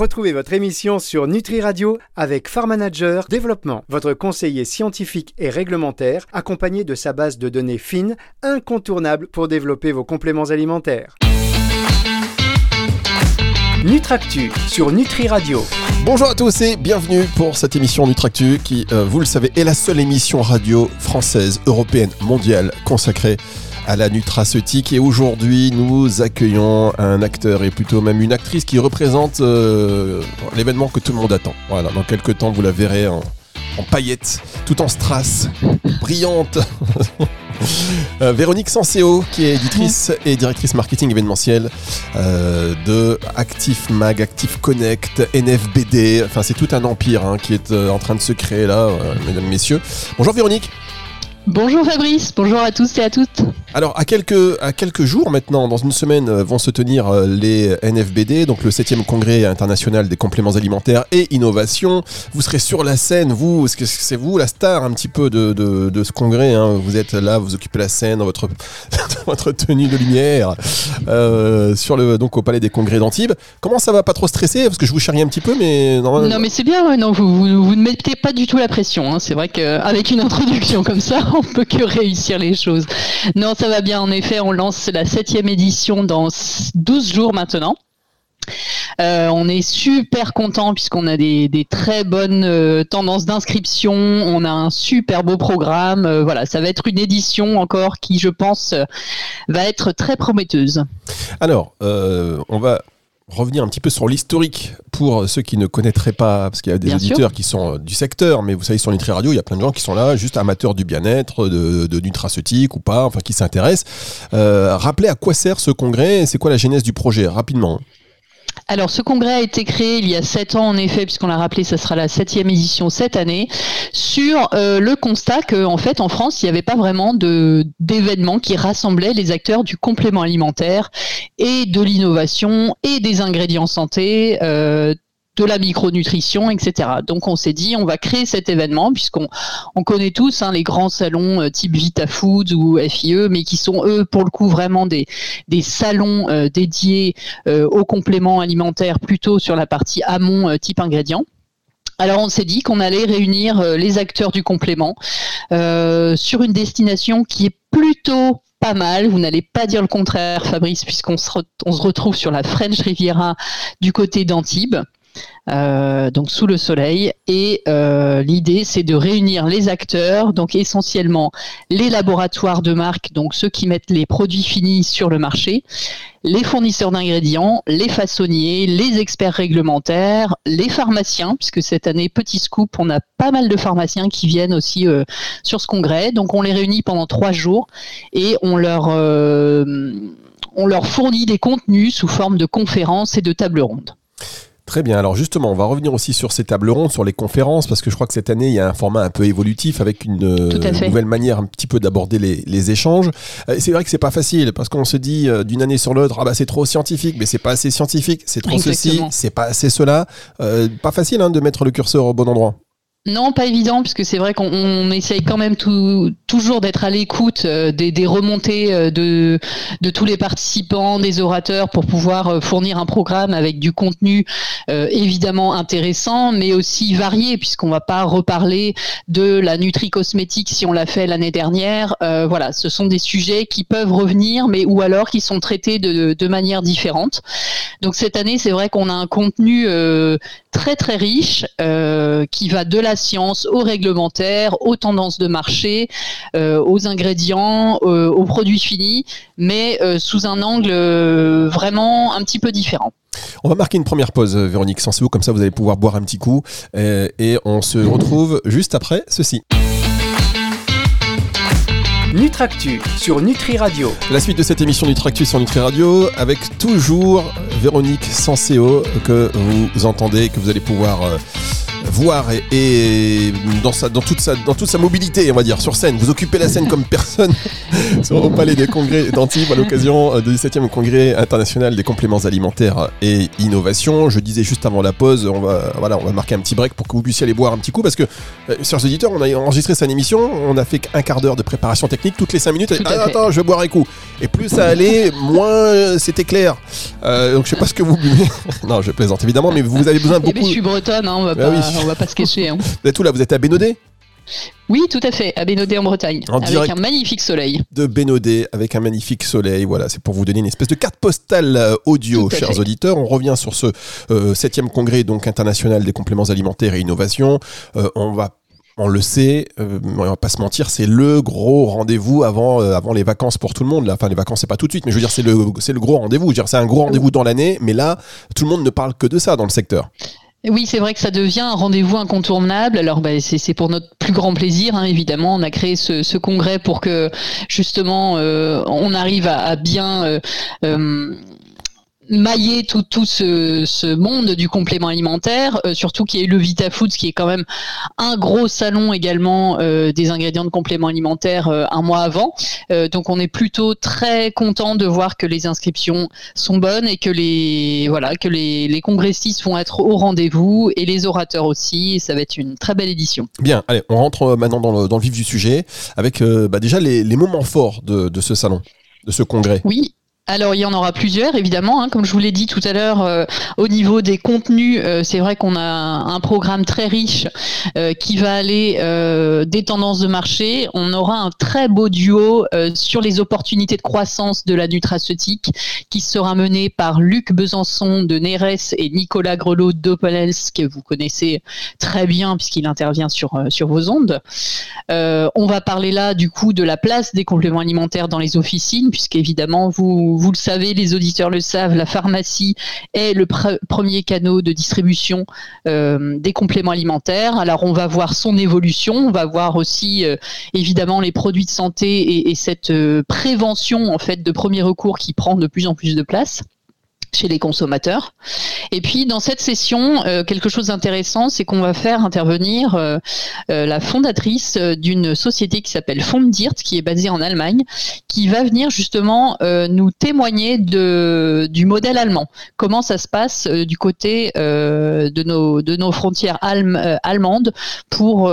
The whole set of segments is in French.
Retrouvez votre émission sur Nutri Radio avec Farm Manager Développement, votre conseiller scientifique et réglementaire, accompagné de sa base de données fines, incontournable pour développer vos compléments alimentaires. Nutractu sur Nutri Radio. Bonjour à tous et bienvenue pour cette émission Nutractu qui, euh, vous le savez, est la seule émission radio française, européenne, mondiale consacrée à la nutraceutique. Et aujourd'hui, nous accueillons un acteur et plutôt même une actrice qui représente euh, l'événement que tout le monde attend. Voilà, dans quelques temps, vous la verrez en, en paillettes, tout en strass, brillante. Euh, Véronique Sanseo, qui est éditrice et directrice marketing événementiel euh, de Active Mag, Active Connect, NFBD. Enfin, c'est tout un empire hein, qui est en train de se créer là, mesdames, messieurs. Bonjour Véronique. Bonjour Fabrice, bonjour à tous et à toutes. Alors, à quelques, à quelques jours maintenant, dans une semaine, euh, vont se tenir euh, les NFBD, donc le 7e congrès international des compléments alimentaires et innovation. Vous serez sur la scène, vous, que c'est vous la star un petit peu de, de, de ce congrès hein Vous êtes là, vous occupez la scène dans votre, dans votre tenue de lumière, euh, sur le, donc au Palais des Congrès d'Antibes. Comment ça va Pas trop stressé Parce que je vous charrie un petit peu, mais normalement. Non mais c'est bien, non, vous, vous, vous ne mettez pas du tout la pression. Hein. C'est vrai qu'avec une introduction comme ça, on peut que réussir les choses. Non, ça va bien. En effet, on lance la septième édition dans 12 jours maintenant. Euh, on est super content puisqu'on a des, des, très bonnes euh, tendances d'inscription, on a un super beau programme. Euh, voilà, ça va être une édition encore qui, je pense, va être très prometteuse. Alors, on va revenir un petit peu sur l'historique pour ceux qui ne connaîtraient pas, parce qu'il y a des Bien auditeurs sûr. qui sont du secteur, mais vous savez, sur Nutri Radio, il y a plein de gens qui sont là, juste amateurs du bien-être, de, de nutraceutique ou pas, enfin qui s'intéressent. Euh, rappelez à quoi sert ce congrès et c'est quoi la genèse du projet, rapidement. Alors, ce congrès a été créé il y a sept ans, en effet, puisqu'on l'a rappelé, ça sera la septième édition cette année, sur euh, le constat qu'en fait, en France, il n'y avait pas vraiment d'événements qui rassemblaient les acteurs du complément alimentaire et de l'innovation et des ingrédients santé. Euh, de la micronutrition, etc. Donc on s'est dit, on va créer cet événement, puisqu'on on connaît tous hein, les grands salons euh, type VitaFoods ou FIE, mais qui sont eux, pour le coup, vraiment des, salons euh, dédiés euh, aux compléments alimentaires, plutôt sur la partie amont type ingrédients. Alors on s'est dit qu'on allait réunir les acteurs du complément sur une destination qui est plutôt pas mal, vous n'allez pas dire le contraire Fabrice, puisqu'on se retrouve sur la French Riviera du côté d'Antibes. Euh, donc sous le soleil. Et euh, l'idée c'est de réunir les acteurs donc essentiellement les laboratoires de marque donc ceux qui mettent les produits finis sur le marché les fournisseurs d'ingrédients les façonniers les experts réglementaires les pharmaciens puisque cette année petit scoop on a pas mal de pharmaciens qui viennent aussi euh, sur ce congrès. Donc on les réunit pendant trois jours et on leur on leur fournit des contenus sous forme de conférences et de tables rondes Très bien, alors justement, on va revenir aussi sur ces tables rondes, sur les conférences, parce que je crois que cette année, il y a un format un peu évolutif avec une euh, nouvelle manière un petit peu d'aborder les, les échanges. Euh, c'est vrai que c'est pas facile, parce qu'on se dit euh, d'une année sur l'autre, ah bah c'est trop scientifique, mais c'est pas assez scientifique, c'est trop ceci, c'est pas assez cela. Euh, pas facile hein, de mettre le curseur au bon endroit. Non, pas évident, puisque c'est vrai qu'on on essaye quand même toujours d'être à l'écoute euh, des, remontées euh, de, tous les participants, des orateurs, pour pouvoir euh, fournir un programme avec du contenu évidemment intéressant, mais aussi varié, puisqu'on va pas reparler de la nutri-cosmétique si on l'a fait l'année dernière. Voilà, ce sont des sujets qui peuvent revenir, mais ou alors qui sont traités de, manière différente. Donc cette année, c'est vrai qu'on a un contenu très très riche qui va de la science au réglementaire, aux tendances de marché, euh, aux ingrédients, euh, aux produits finis, mais euh, sous un angle euh, vraiment un petit peu différent. On va marquer une première pause, Véronique Senseo, comme ça vous allez pouvoir boire un petit coup, euh, et on se retrouve juste après ceci. Nutractu sur Nutri Radio. La suite de cette émission Nutractus sur Nutri Radio avec toujours Véronique Sanseo que vous entendez, que vous allez pouvoir euh, voir et, dans, sa, dans, toute sa, dans toute sa mobilité, on va dire, sur scène. Vous occupez la scène comme personne au Palais des Congrès d'Antibes à l'occasion du 17e Congrès international des compléments alimentaires et innovation. Je disais juste avant la pause, on va, voilà, on va marquer un petit break pour que vous puissiez aller boire un petit coup parce que, euh, chers auditeurs, on a enregistré cette émission, on a fait qu'un quart d'heure de préparation technique, toutes les 5 minutes. Ah, attends, je vais boire un coup. Et plus ça allait, moins c'était clair. Euh, donc je sais pas ce que vous buvez. non, je plaisante évidemment, mais vous avez besoin de beaucoup. Eh ben, je suis bretonne, hein, on va bah pas on va pas se cacher. Hein. Vous êtes où là? Vous êtes à Bénodet oui, tout à fait, à Bénodet en Bretagne, avec un magnifique soleil. De Bénodet, avec un magnifique soleil. Voilà, c'est pour vous donner une espèce de carte postale euh, audio, chers auditeurs. On revient sur ce euh, septième congrès donc international des compléments alimentaires et innovation. Euh, on va on le sait, on va pas se mentir, c'est le gros rendez-vous avant, avant les vacances pour tout le monde. Là. Enfin, les vacances, c'est pas tout de suite, mais je veux dire, c'est le, c'est le gros rendez-vous. C'est un gros rendez-vous dans l'année, mais là, tout le monde ne parle que de ça dans le secteur. Oui, c'est vrai que ça devient un rendez-vous incontournable. Alors, bah, c'est pour notre plus grand plaisir, hein, évidemment. On a créé ce, congrès pour que justement euh, on arrive à, bien euh, euh, mailler tout, tout ce, ce, monde du complément alimentaire, euh, surtout qu'il y a eu le VitaFoods qui est quand même un gros salon également euh, des ingrédients de complément alimentaire euh, un mois avant. donc on est plutôt très content de voir que les inscriptions sont bonnes et que les voilà que les, les congressistes vont être au rendez-vous et les orateurs aussi. ça va être une très belle édition. Bien, allez, on rentre maintenant dans le, dans le vif du sujet avec bah déjà les, les moments forts de, de ce salon, de ce congrès. Oui, alors il y en aura plusieurs évidemment, hein. comme je vous l'ai dit tout à l'heure, euh, au niveau des contenus, euh, c'est vrai qu'on a un programme très riche euh, qui va aller des tendances de marché. On aura un très beau duo sur les opportunités de croissance de la nutraceutique qui sera mené par Luc Besançon de Neres et Nicolas Grelot d'Opelels que vous connaissez très bien puisqu'il intervient sur, sur vos ondes. on va parler là du coup de la place des compléments alimentaires dans les officines puisqu'évidemment vous vous le savez, les auditeurs le savent, la pharmacie est le premier canal de distribution euh, des compléments alimentaires. Alors on va voir son évolution, on va voir aussi euh, évidemment les produits de santé et, cette euh, prévention en fait de premier recours qui prend de plus en plus de place chez les consommateurs. Et puis dans cette session, euh, quelque chose d'intéressant, c'est qu'on va faire intervenir euh, euh, la fondatrice d'une société qui s'appelle Fondirt, qui est basée en Allemagne, qui va venir justement nous témoigner de, du modèle allemand. Comment ça se passe du côté de, nos, de nos frontières allemandes pour,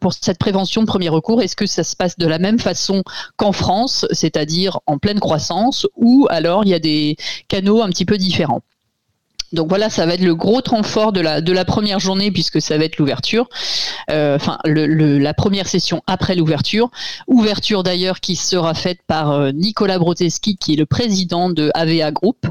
pour cette prévention de premier recours? Est-ce que ça se passe de la même façon qu'en France, c'est-à-dire en pleine croissance, ou alors il y a des canaux un petit peu différent. Donc voilà, ça va être le gros temps fort de la, première journée puisque ça va être l'ouverture, euh, enfin la première session après l'ouverture. Ouverture d'ailleurs qui sera faite par euh, Nicolas Broteski qui est le président de AVA Group.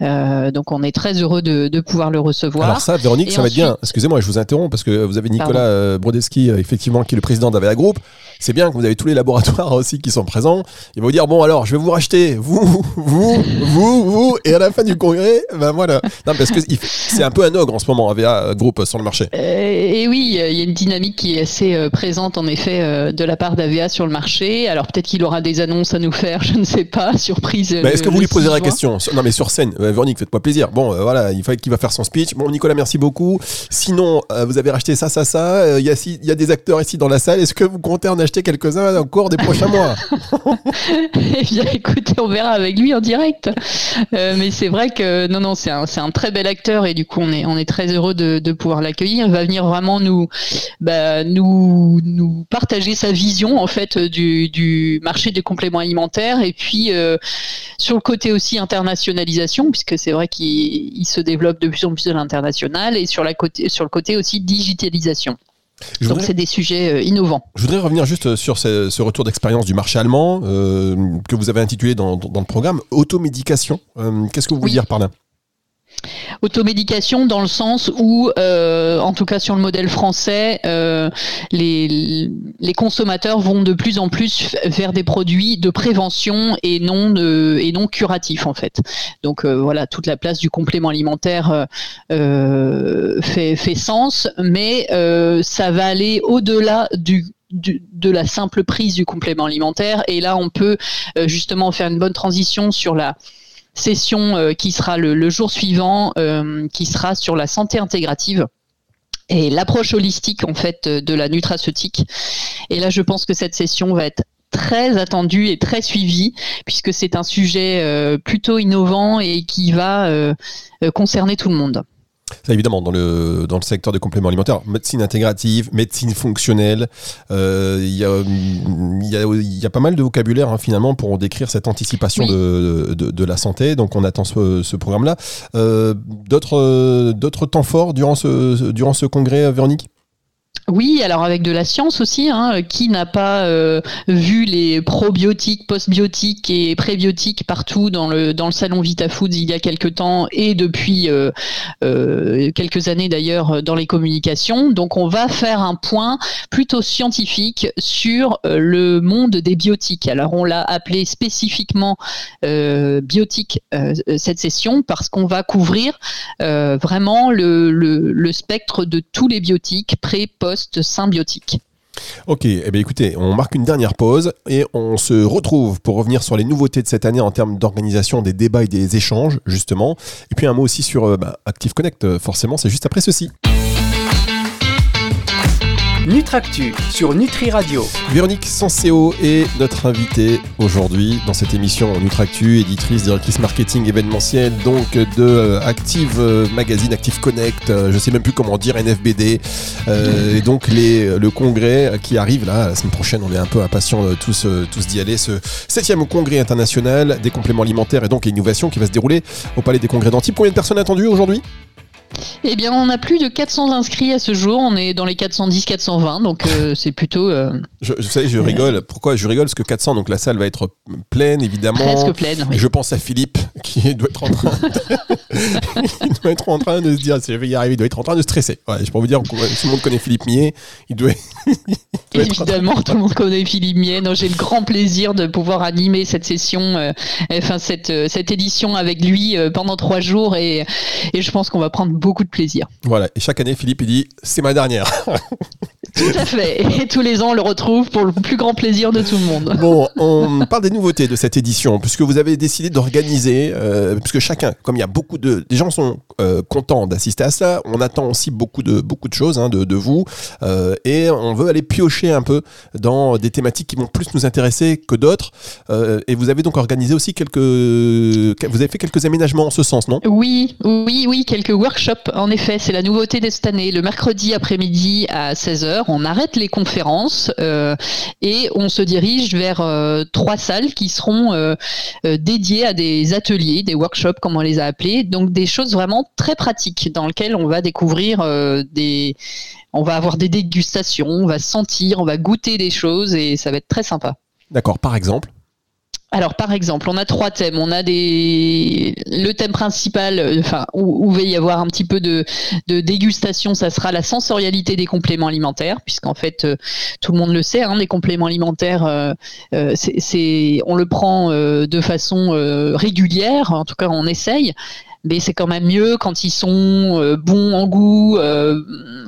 Euh, donc on est très heureux de, pouvoir le recevoir. Alors ça, Véronique, ça va être bien. Excusez-moi, je vous interromps parce que vous avez Nicolas euh, Brodeski, euh, effectivement, qui est le président d'Avea Group. C'est bien que vous avez tous les laboratoires aussi qui sont présents. Il va vous dire bon alors, je vais vous racheter vous, vous, vous, vous, et à la fin du congrès, ben voilà. Non, parce que c'est un peu un ogre en ce moment, Avea Group sur le marché. et oui, il y a une dynamique qui est assez présente en effet de la part d'Avea sur le marché. Alors peut-être qu'il aura des annonces à nous faire, je ne sais pas, surprise. Est-ce que vous lui poserez la question? Non, mais sur scène. Véronique, faites-moi plaisir. Bon, euh, voilà, il fallait qu'il va faire son speech. Bon, Nicolas, merci beaucoup. Sinon, euh, vous avez racheté ça, ça, ça. Euh, il y, a des acteurs ici dans la salle. Est-ce que vous comptez en acheter quelques-uns au cours des prochains mois Eh bien, écoutez, on verra avec lui en direct. mais c'est vrai que non, non, c'est un, très bel acteur et du coup, on est, très heureux de, pouvoir l'accueillir. Il va venir vraiment nous, bah, partager sa vision en fait du marché des compléments alimentaires et puis sur le côté aussi internationalisation puisque c'est vrai qu'il se développe de plus en plus de l'international et sur, la côté, sur le côté aussi digitalisation. Donc c'est des sujets euh, innovants. Je voudrais revenir juste sur ce, retour d'expérience du marché allemand euh, que vous avez intitulé dans, le programme automédication. Euh, qu'est-ce que vous voulez dire par là? Automédication dans le sens où, euh, en tout cas sur le modèle français, euh, les, consommateurs vont de plus en plus vers des produits de prévention et non curatifs en fait. Donc euh, voilà, toute la place du complément alimentaire fait, sens, mais ça va aller au-delà de la simple prise du complément alimentaire. Et là, on peut justement faire une bonne transition sur la, session euh, qui sera le, jour suivant, euh, qui sera sur la santé intégrative et l'approche holistique en fait de la nutraceutique. Et là, je pense que cette session va être très attendue et très suivie puisque c'est un sujet euh, plutôt innovant et qui va euh, euh, concerner tout le monde. Ça, évidemment, dans le, dans le secteur des compléments alimentaires, médecine intégrative, médecine fonctionnelle, il y, a, y, a, pas mal de vocabulaire hein, finalement pour décrire cette anticipation de, de, la santé. Donc on attend ce, ce programme-là. D'autres d'autres temps forts durant ce, durant ce congrès, Véronique? Oui, alors avec de la science aussi, hein, qui n'a pas euh, vu les probiotiques, postbiotiques et prébiotiques partout dans le dans le salon VitaFoods il y a quelques temps et depuis euh, euh, quelques années d'ailleurs dans les communications. Donc on va faire un point plutôt scientifique sur le monde des biotiques. Alors on l'a appelé spécifiquement biotique cette session parce qu'on va couvrir vraiment le, le, le spectre de tous les biotiques pré, post symbiotique. Ok, eh bien écoutez, on marque une dernière pause et on se retrouve pour revenir sur les nouveautés de cette année en termes d'organisation des débats et des échanges, justement. Et puis un mot aussi sur euh, bah, Active Connect, euh, forcément, c'est juste après ceci. Nutractu sur Nutri Radio. Véronique Sanseo est notre invitée aujourd'hui dans cette émission Nutractu, éditrice, directrice marketing événementielle donc de euh, Active euh, Magazine, Active Connect, euh, je sais même plus comment dire, NFBD. et donc les, le congrès qui arrive là, la semaine prochaine, on est un peu impatients tous, tous d'y aller. Ce septième congrès international des compléments alimentaires et donc innovation qui va se dérouler au Palais des Congrès d'Antibes. Combien de personnes attendues aujourd'hui? Eh bien, on a plus de 400 inscrits à ce jour. On est dans les 410-420, donc euh, c'est plutôt. Euh, je, vous savez, je rigole. Pourquoi je rigole? Parce que 400, donc la salle va être pleine, évidemment. Presque pleine. Je pense à Philippe, qui doit être en train, il doit être en train de se dire, si je vais y arriver, il doit être en train de stresser. Ouais, je peux vous dire, tout le monde connaît Philippe Millet. Il doit. évidemment, tout le monde connaît Philippe. Non, j'ai le grand plaisir de pouvoir animer cette session, euh, enfin cette cette édition avec lui pendant trois jours, et, et je pense qu'on va prendre beaucoup de plaisir. Voilà, et chaque année, Philippe, il dit c'est ma dernière. Tout à fait. Et tous les ans, on le retrouve pour le plus grand plaisir de tout le monde. Bon, on parle des nouveautés de cette édition, puisque vous avez décidé d'organiser, euh, puisque chacun, comme il y a beaucoup de, des gens sont euh, contents d'assister à ça, on attend aussi beaucoup de beaucoup de choses hein, de, de, vous, euh, et on veut aller piocher un peu dans des thématiques qui vont plus nous intéresser que d'autres. et vous avez donc organisé aussi quelques, vous avez fait quelques aménagements en ce sens, non? Oui, oui, oui, quelques workshops. En effet, c'est la nouveauté de cette année. Le mercredi après-midi à 16h, on arrête les conférences euh, et on se dirige vers euh, trois salles qui seront euh, dédiées à des ateliers, des workshops comme on les a appelés, donc des choses vraiment très pratiques dans lesquelles on va découvrir des, on va avoir des dégustations, on va sentir, on va goûter des choses et ça va être très sympa. D'accord. Par exemple? Alors, par exemple, on a trois thèmes. On a des le thème principal, euh, enfin où, il va y avoir un petit peu de, dégustation, ça sera la sensorialité des compléments alimentaires, puisqu'en fait euh, tout le monde le sait, hein, les compléments alimentaires, euh, c'est on le prend de façon régulière. En tout cas, on essaye mais c'est quand même mieux quand ils sont euh, bons en goût, euh,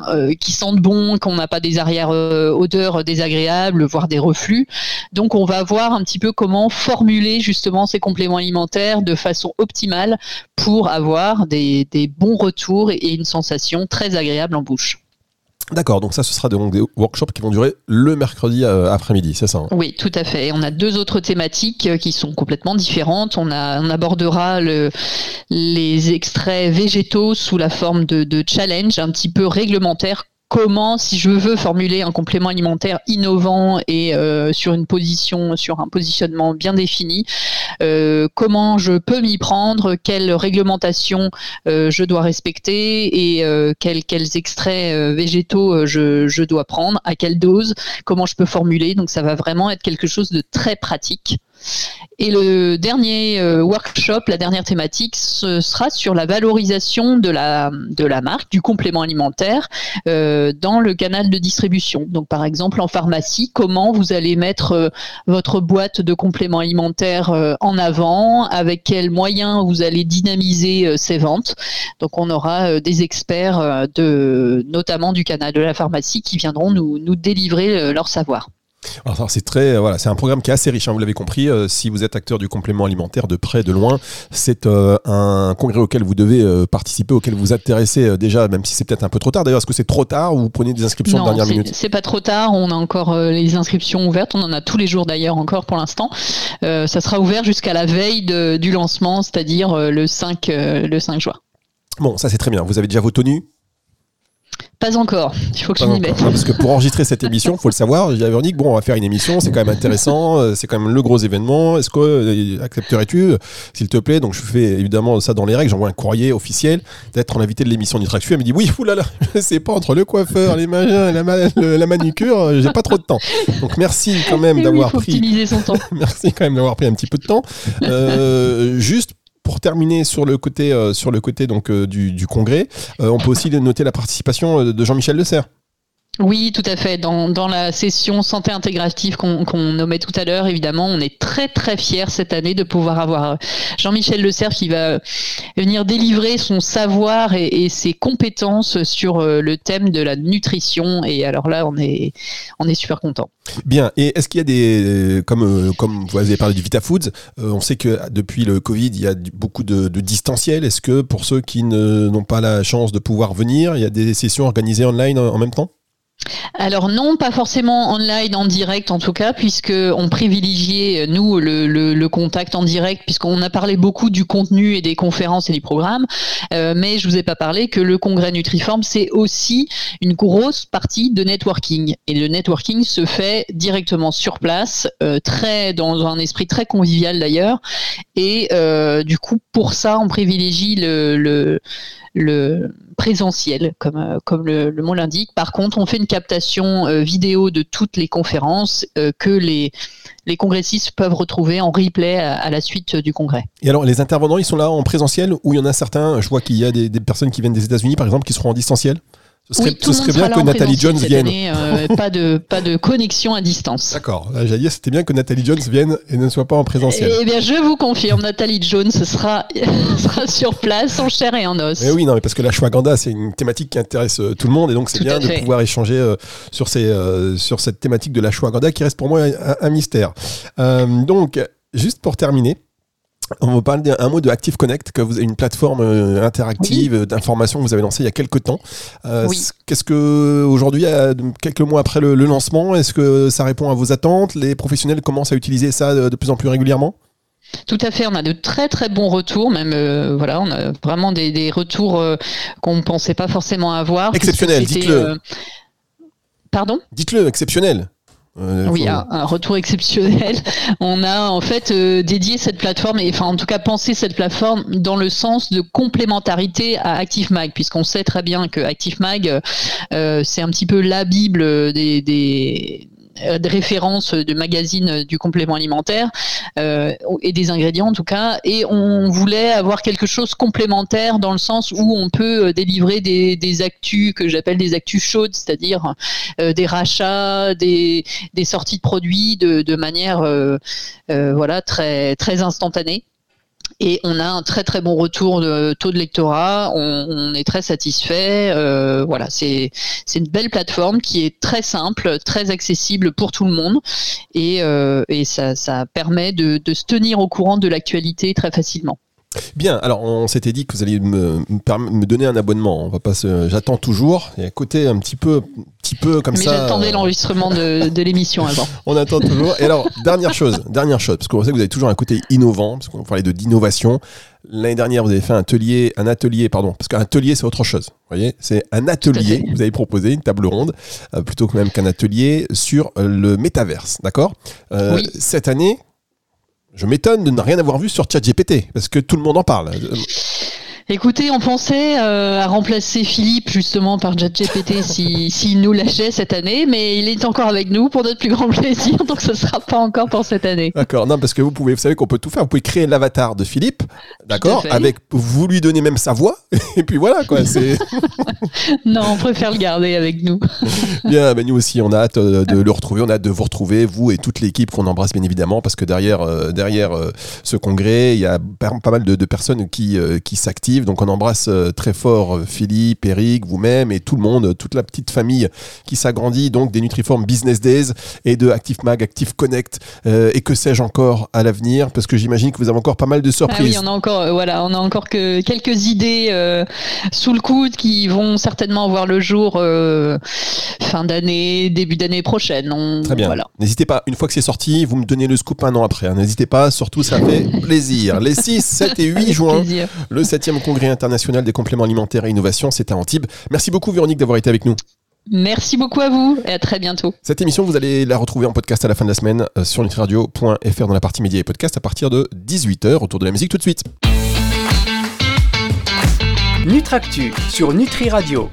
euh, qui sentent bon, qu'on n'a pas des arrières odeurs désagréables, voire des reflux. Donc on va voir un petit peu comment formuler justement ces compléments alimentaires de façon optimale pour avoir des, des bons retours et une sensation très agréable en bouche. D'accord, donc ça, ce sera donc des workshops qui vont durer le mercredi euh, après-midi, c'est ça hein? Oui, tout à fait. on a deux autres thématiques euh, qui sont complètement différentes. On, a, abordera le, les extraits végétaux sous la forme de, de challenge un petit peu réglementaire comment, si je veux formuler un complément alimentaire innovant et euh, sur une position, sur un positionnement bien défini, euh, comment je peux m'y prendre, quelles réglementations euh, je dois respecter et quels, quels, extraits végétaux je, je, dois prendre, à quelle dose, comment je peux formuler. Donc ça va vraiment être quelque chose de très pratique. Et le dernier euh, workshop, la dernière thématique, ce sera sur la valorisation de la, marque, du complément alimentaire euh, dans le canal de distribution. Donc par exemple en pharmacie, comment vous allez mettre euh, votre boîte de compléments alimentaires en avant, avec quels moyens vous allez dynamiser ces ventes. Donc on aura des experts de notamment du canal de la pharmacie qui viendront nous délivrer leur savoir. Alors, c'est très, voilà, c'est un programme qui est assez riche. Hein, vous l'avez compris. si vous êtes acteur du complément alimentaire de près, de loin, c'est un congrès auquel vous devez participer, auquel vous intéressez déjà, même si c'est peut-être un peu trop tard. D'ailleurs, est-ce que c'est trop tard ou vous prenez des inscriptions de dernière minute? C'est pas trop tard. On a encore les inscriptions ouvertes. On en a tous les jours d'ailleurs encore pour l'instant. ça sera ouvert jusqu'à la veille du lancement, c'est-à-dire le 5 le 5 juin. Bon, ça c'est très bien. Vous avez déjà vos tenues? Pas encore, il faut que je m'y mette. parce que pour enregistrer cette émission, il faut le savoir, j'ai Véronique, bon, on va faire une émission, c'est quand même intéressant, euh, c'est quand même le gros événement. Est-ce que euh, accepterais-tu, s'il te plaît? Donc je fais évidemment ça dans les règles, j'envoie un courrier officiel d'être en invité de l'émission Nutractu. Elle me dit oui, oulala, je sais pas, entre le coiffeur, les magins, la, la manucure, euh, j'ai pas trop de temps. Donc merci quand même d'avoir pris. Son temps. merci quand même d'avoir pris un petit peu de temps. juste pour terminer sur le côté, euh, sur le côté donc, euh, du, congrès, euh, on peut aussi noter la participation de Jean-Michel Le Serre. Oui, tout à fait. Dans, la session santé intégrative qu'on nommait tout à l'heure, évidemment, on est très très fiers cette année de pouvoir avoir Jean-Michel Le Cerf qui va venir délivrer son savoir et, ses compétences sur le thème de la nutrition. Et alors là, on est, on est super content. Bien. Et est-ce qu'il y a des, comme, comme vous avez parlé du VitaFoods, euh, on sait que depuis le Covid, il y a beaucoup de, de distanciel. Est-ce que pour ceux qui n'ont pas la chance de pouvoir venir, il y a des sessions organisées online en même temps? Alors non, pas forcément online en direct en tout cas, puisque on privilégiait nous le, contact en direct, puisqu'on a parlé beaucoup du contenu et des conférences et des programmes, euh, mais je vous ai pas parlé que le congrès Nutriform c'est aussi une grosse partie de networking. Et le networking se fait directement sur place, euh, très dans un esprit très convivial d'ailleurs, et euh, du coup pour ça on privilégie le le présentiel, comme, euh, comme le, mot l'indique. Par contre, on fait une captation euh, vidéo de toutes les conférences euh, que les, les congressistes peuvent retrouver en replay à, la suite du congrès. Et alors, les intervenants, ils sont là en présentiel ou il y en a certains, je vois qu'il y a des, des personnes qui viennent des États-Unis, par exemple, qui seront en distanciel? Ce serait, ce serait bien que Nathalie Jones vienne. Euh, pas, de, pas de connexion à distance. D'accord. J'allais dire, c'était bien que Nathalie Jones vienne et ne soit pas en présentiel. Eh bien, je vous confirme, Nathalie Jones sera, sera sur place en chair et en os. Eh oui, non, mais parce que la l'ashwagandha, c'est une thématique qui intéresse euh, tout le monde et donc c'est bien de pouvoir échanger euh, sur, ces, sur cette thématique de la l'ashwagandha qui reste pour moi un, mystère. donc, juste pour terminer, on va parler d'un mot de Active Connect, que vous avez une plateforme euh, interactive euh, d'information que vous avez lancée il y a quelques temps. Euh, qu'est-ce que aujourd'hui, quelques mois après le, lancement, est-ce que ça répond à vos attentes? Les professionnels commencent à utiliser ça de, plus en plus régulièrement? Tout à fait, on a de très très bons retours, même voilà, on a vraiment des, retours qu'on ne pensait pas forcément avoir. Exceptionnel, dites-le. Pardon? Dites-le, exceptionnel. Oui, un, retour exceptionnel. On a en fait euh, dédié cette plateforme, et enfin en tout cas pensé cette plateforme dans le sens de complémentarité à ActiveMag, puisqu'on sait très bien que ActiveMag, euh, c'est un petit peu la bible des, des euh, de références de magazines du complément alimentaire euh, et des ingrédients en tout cas. Et on voulait avoir quelque chose complémentaire dans le sens où on peut euh, délivrer des, actus que j'appelle des actus chaudes, c'est-à-dire des rachats, des, sorties de produits de, de manière voilà très très instantanée et on a un très très bon retour de taux de lectorat. On, est très satisfait. Euh, voilà, c'est c'est une belle plateforme qui est très simple, très accessible pour tout le monde et, euh, et ça, ça permet de se tenir au courant de l'actualité très facilement. Bien, alors on s'était dit que vous alliez me, me, donner un abonnement. On va pas j'attends toujours. Et à côté un petit peu, petit peu comme ça. Mais j'attendais euh, l'enregistrement de, de l'émission avant. on attend toujours. Et alors dernière chose, dernière chose, parce qu'on sait que vous avez toujours un côté innovant, parce qu'on parlait de d'innovation. L'année dernière, vous avez fait un atelier, un atelier, pardon, parce qu'un atelier c'est autre chose. Vous voyez, c'est un atelier. Vous avez proposé une table ronde, euh, plutôt que même qu'un atelier sur le métaverse, d'accord? Euh, oui. Cette année, je m'étonne de ne rien avoir vu sur ChatGPT, parce que tout le monde en parle. Écoutez, on pensait euh, à remplacer Philippe justement par ChatGPT s'il si, nous lâchait cette année, mais il est encore avec nous pour notre plus grand plaisir, donc ce ne sera pas encore pour cette année. D'accord, non, parce que vous pouvez, vous savez qu'on peut tout faire. Vous pouvez créer l'avatar de Philippe, d'accord, avec vous lui donnez même sa voix, et puis voilà quoi. C'est. non, on préfère le garder avec nous. bien, ben nous aussi, on a hâte euh, de le retrouver, on a hâte de vous retrouver, vous et toute l'équipe qu'on embrasse bien évidemment, parce que derrière, euh, derrière ce congrès, il y a pas mal de, de personnes qui, qui s'activent Donc on embrasse euh, très fort euh, Philippe, Eric, vous-même et tout le monde, toute la petite famille qui s'agrandit donc des Nutriform Business Days et de Active Mag, Active Connect et que sais-je encore à l'avenir? Parce que j'imagine que vous avez encore pas mal de surprises. Ah oui, on a encore voilà, on a encore que quelques idées sous le coude qui vont certainement voir le jour fin d'année, début d'année prochaine. Très bien. N'hésitez pas, une fois que c'est sorti, vous me donnez le scoop un an après. Hein. N'hésitez pas, surtout ça fait plaisir. Les 6, 7 et 8 juin, le 7e congrès international des compléments alimentaires et innovation, c'est à Antibes. Merci beaucoup Véronique d'avoir été avec nous. Merci beaucoup à vous et à très bientôt. Cette émission, vous allez la retrouver en podcast à la fin de la semaine euh, sur nutriradio.fr dans la partie médias et podcast à partir de 18h. Autour de la musique tout de suite. Nutractu sur Nutri Radio.